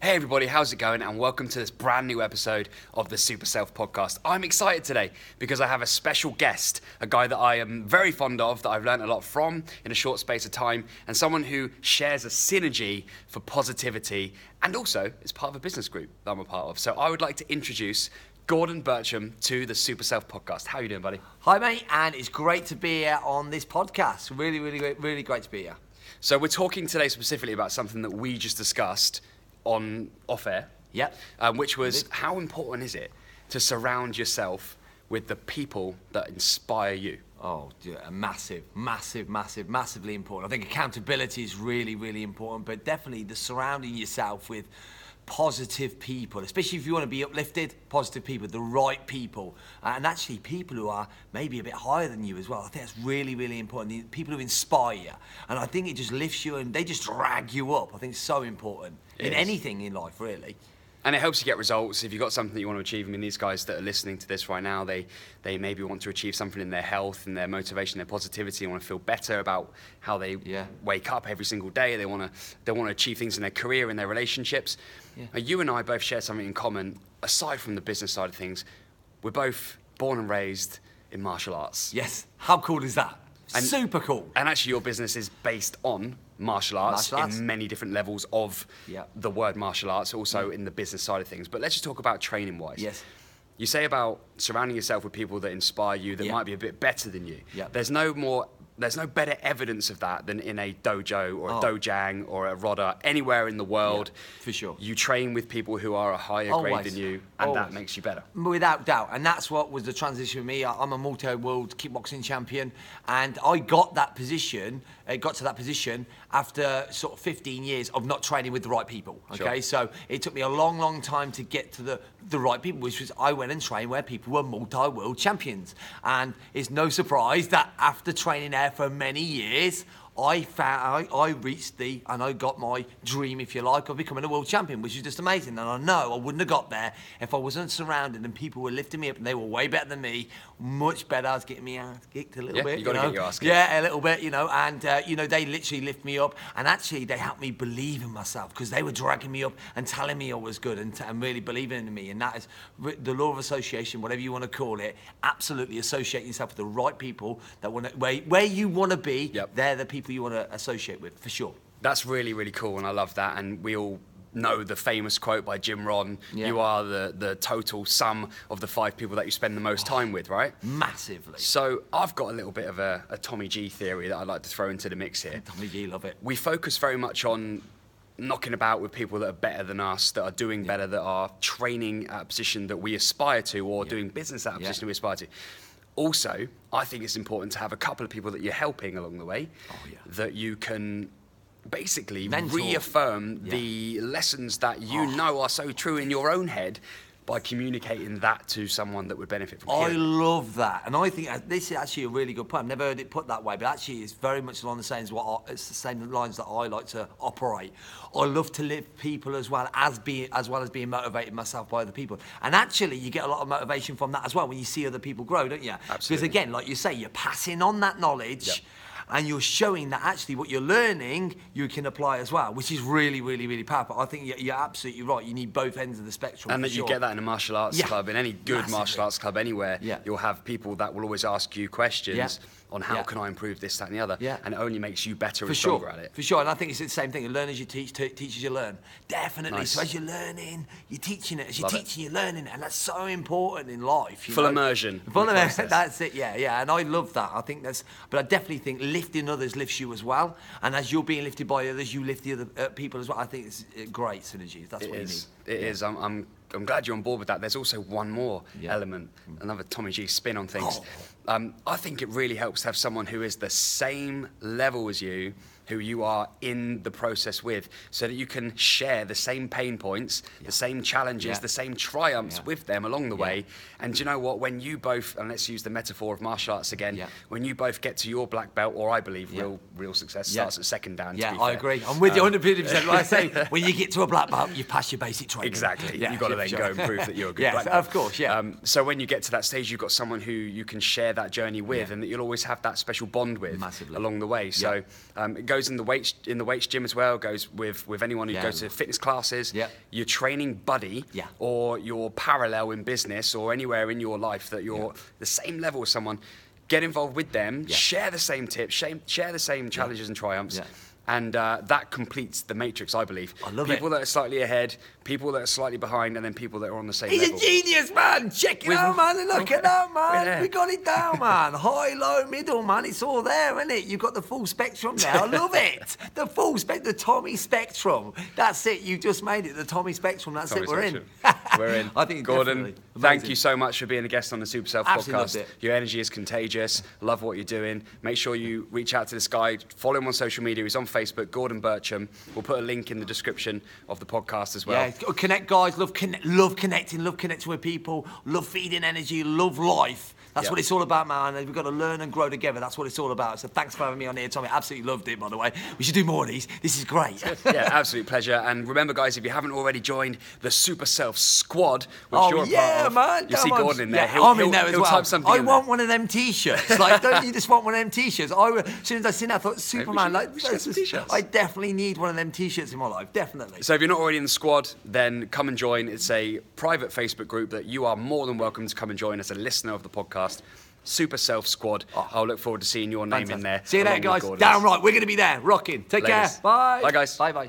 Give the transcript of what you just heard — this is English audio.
Hey everybody, how's it going? And welcome to this brand new episode of the Super Self podcast. I'm excited today because I have a special guest, a guy that I am very fond of, that I've learned a lot from in a short space of time, and someone who shares a synergy for positivity and also is part of a business group that I'm a part of. So I would like to introduce Gordon Bircham to the Super Self podcast. How are you doing, buddy? Hi, mate, and it's great to be here on this podcast. Really, really, really great to be here. So we're talking today specifically about something that we just discussed on off air. Yep. Um, which was how important is it to surround yourself with the people that inspire you? Oh, dear, massive, massive, massive, massively important. I think accountability is really, really important, but definitely the surrounding yourself with positive people, especially if you want to be uplifted, positive people, the right people, uh, and actually people who are maybe a bit higher than you as well. I think that's really, really important. The People who inspire you, and I think it just lifts you and they just drag you up. I think it's so important It in is. anything in life, really. And it helps you get results. If you've got something that you want to achieve, I mean, these guys that are listening to this right now, they, they maybe want to achieve something in their health and their motivation, their positivity, and want to feel better about how they Yeah. wake up every single day. They want to, they want to achieve things in their career, in their relationships. Yeah. You and I both share something in common, aside from the business side of things. We're both born and raised in martial arts. Yes. How cool is that? And- Super cool. And actually, your business is based on martial arts, Martial arts. in many different levels of Yeah. the word martial arts, also in the business side of things. But let's just talk about training wise. Yes. You say about surrounding yourself with people that inspire you, that Yeah. might be a bit better than you. Yeah. There's no more. There's no better evidence of that than in a dojo or a Oh. dojang or a roda anywhere in the world. for sure. You train with people who are a higher grade than you, and that makes you better. Without doubt, and that's what was the transition for me. I'm a multi-world kickboxing champion, and I got that position. It got to that position after sort of 15 years of not training with the right people. Okay, Sure. so it took me a long, long time to get to the the right people, which was I went and trained where people were multi-world champions, and it's no surprise that after training there for many years. I found I, I reached the and I got my dream, if you like, of becoming a world champion, which is just amazing. And I know I wouldn't have got there if I wasn't surrounded and people were lifting me up and they were way better than me, much better. I was getting me ass kicked a little Yeah, bit. you gotta get your ass kicked. Yeah, a little bit, you know. And uh, you know, they literally lift me up, and actually they helped me believe in myself because they were dragging me up and telling me I was good and, t- and really believing in me. And that is re- the law of association, whatever you want to call it. Absolutely associate yourself with the right people that want to where where you want to be. Yep. They're the people you want to associate with for sure. That's really, really cool, and I love that. And we all know the famous quote by Jim Rohn Yeah. You are the, the total sum of the five people that you spend the most oh, time with, right? Massively. So I've got a little bit of a, a Tommy G theory that I'd like to throw into the mix here. Tommy G, love it. We focus very much on knocking about with people that are better than us, that are doing better, that are training at a position that we aspire to, or doing business at a Yeah. position we aspire to. Also, I think it's important to have a couple of people that you're helping along the way Oh, yeah. that you can basically Mentor. reaffirm Yeah. the lessons that you Oh. know are so true in your own head by communicating that to someone that would benefit from it. I hearing. love that, and I think uh, this is actually a really good point. I've never heard it put that way, but actually, it's very much along the same as what I, it's the same lines that I like to operate. I love to live people as well as being as well as being motivated myself by other people, and actually, you get a lot of motivation from that as well when you see other people grow, don't you? Absolutely. Because again, like you say, you're passing on that knowledge. Yep. And you're showing that actually what you're learning you can apply as well, which is really, really, really powerful. I think you're, you're absolutely right. You need both ends of the spectrum. And that you get that in a martial arts Yeah. club, in any good Massively. martial arts club anywhere, Yeah. you'll have people that will always ask you questions Yeah. on how Yeah. can I improve this, that, and the other. Yeah. And it only makes you better For and stronger sure, at it. for sure, and I think it's the same thing. You learn as you teach, te- teach as you learn. Definitely. Nice. So as you're learning, you're teaching it. As you're Love it. teaching, you're learning it, and that's so important in life. Full know? immersion Full immersion. That's it. Yeah, yeah. And I love that. I think that's. But I definitely think lifting others lifts you as well. And as you're being lifted by others, you lift the other uh, people as well. I think it's uh, great synergy. That's It what is. you It need. is. I'm, I'm, I'm glad you're on board with that. There's also one more Yeah. element, another Tommy G spin on things. Oh. Um, I think it really helps to have someone who is the same level as you, who you are in the process with, so that you can share the same pain points, the same challenges, Yeah. the same triumphs Yeah. with them along the Yeah. way. And do you know what? When you both, and let's use the metaphor of martial arts again, Yeah. when you both get to your black belt, or I believe Yeah. real, real success Yeah. starts at second dan. to Yeah, I fair. agree. I'm with you Um, 150%. Like I say, when you get to a black belt, you've passed your basic training. Exactly. Yeah, You've got to yeah, then for go and prove that you're a good yes, black belt. of course, yeah. Um, so when you get to that stage, you've got someone who you can share that journey with, Yeah. and that you'll always have that special bond with Massively. along the way. So um, it goes in the weights in the weights gym as well. Goes with with anyone who Yeah. goes to fitness classes. Yeah. Your training buddy. Yeah. Or your parallel in business or anywhere in your life that you're the same level as someone. Get involved with them. Yeah. Share the same tips. Share, share the same challenges and triumphs. And uh, that completes the matrix, I believe. I love it. people that are slightly ahead, people that are slightly behind, and then people that are on the same level. He's level. a genius, man. Check it We've- out, man. Look at that, man. We got it down, man. High, low, middle, man. It's all there, isn't it? You've got the full spectrum now. I love it. The full spec, the Tommy spectrum. That's it. You just made it. The Tommy spectrum. That's Tommy it. We're Spectrum. in. We're in. I think Gordon, thank you so much for being a guest on the Super Self Absolutely podcast. Your energy is contagious. Love what you're doing. Make sure you reach out to this guy. Follow him on social media. He's on Facebook, Gordon Bircham. We'll put a link in the description of the podcast as well. Yeah, connect, guys. Love, connect, love connecting. Love connecting with people. Love feeding energy. Love life. That's Yeah. what it's all about, man. We've got to learn and grow together. That's what it's all about. So thanks for having me on here, Tommy. Absolutely loved it, by the way. We should do more of these. This is great. yeah, absolute pleasure. And remember, guys, if you haven't already joined the Super Self Squad, which oh you're a yeah, part of, man! you see. Gordon in there. Yeah, He'll- I'm in he'll- there as well. type something I in want there. one of them T-shirts. Like, don't you just want one of them T-shirts? I, as soon as I seen that, I thought Superman. should- like, we should get some this is- T-shirts. I definitely need one of them T-shirts in my life. Definitely. So if you're not already in the squad, then come and join. It's a private Facebook group that you are more than welcome to come and join as a listener of the podcast. Super Self Squad. Oh. I'll look forward to seeing your name in there. Oh. See you with guys. Damn right. We're going to be there. Rocking. Take Latest. care. Bye. Bye, guys. Bye, bye.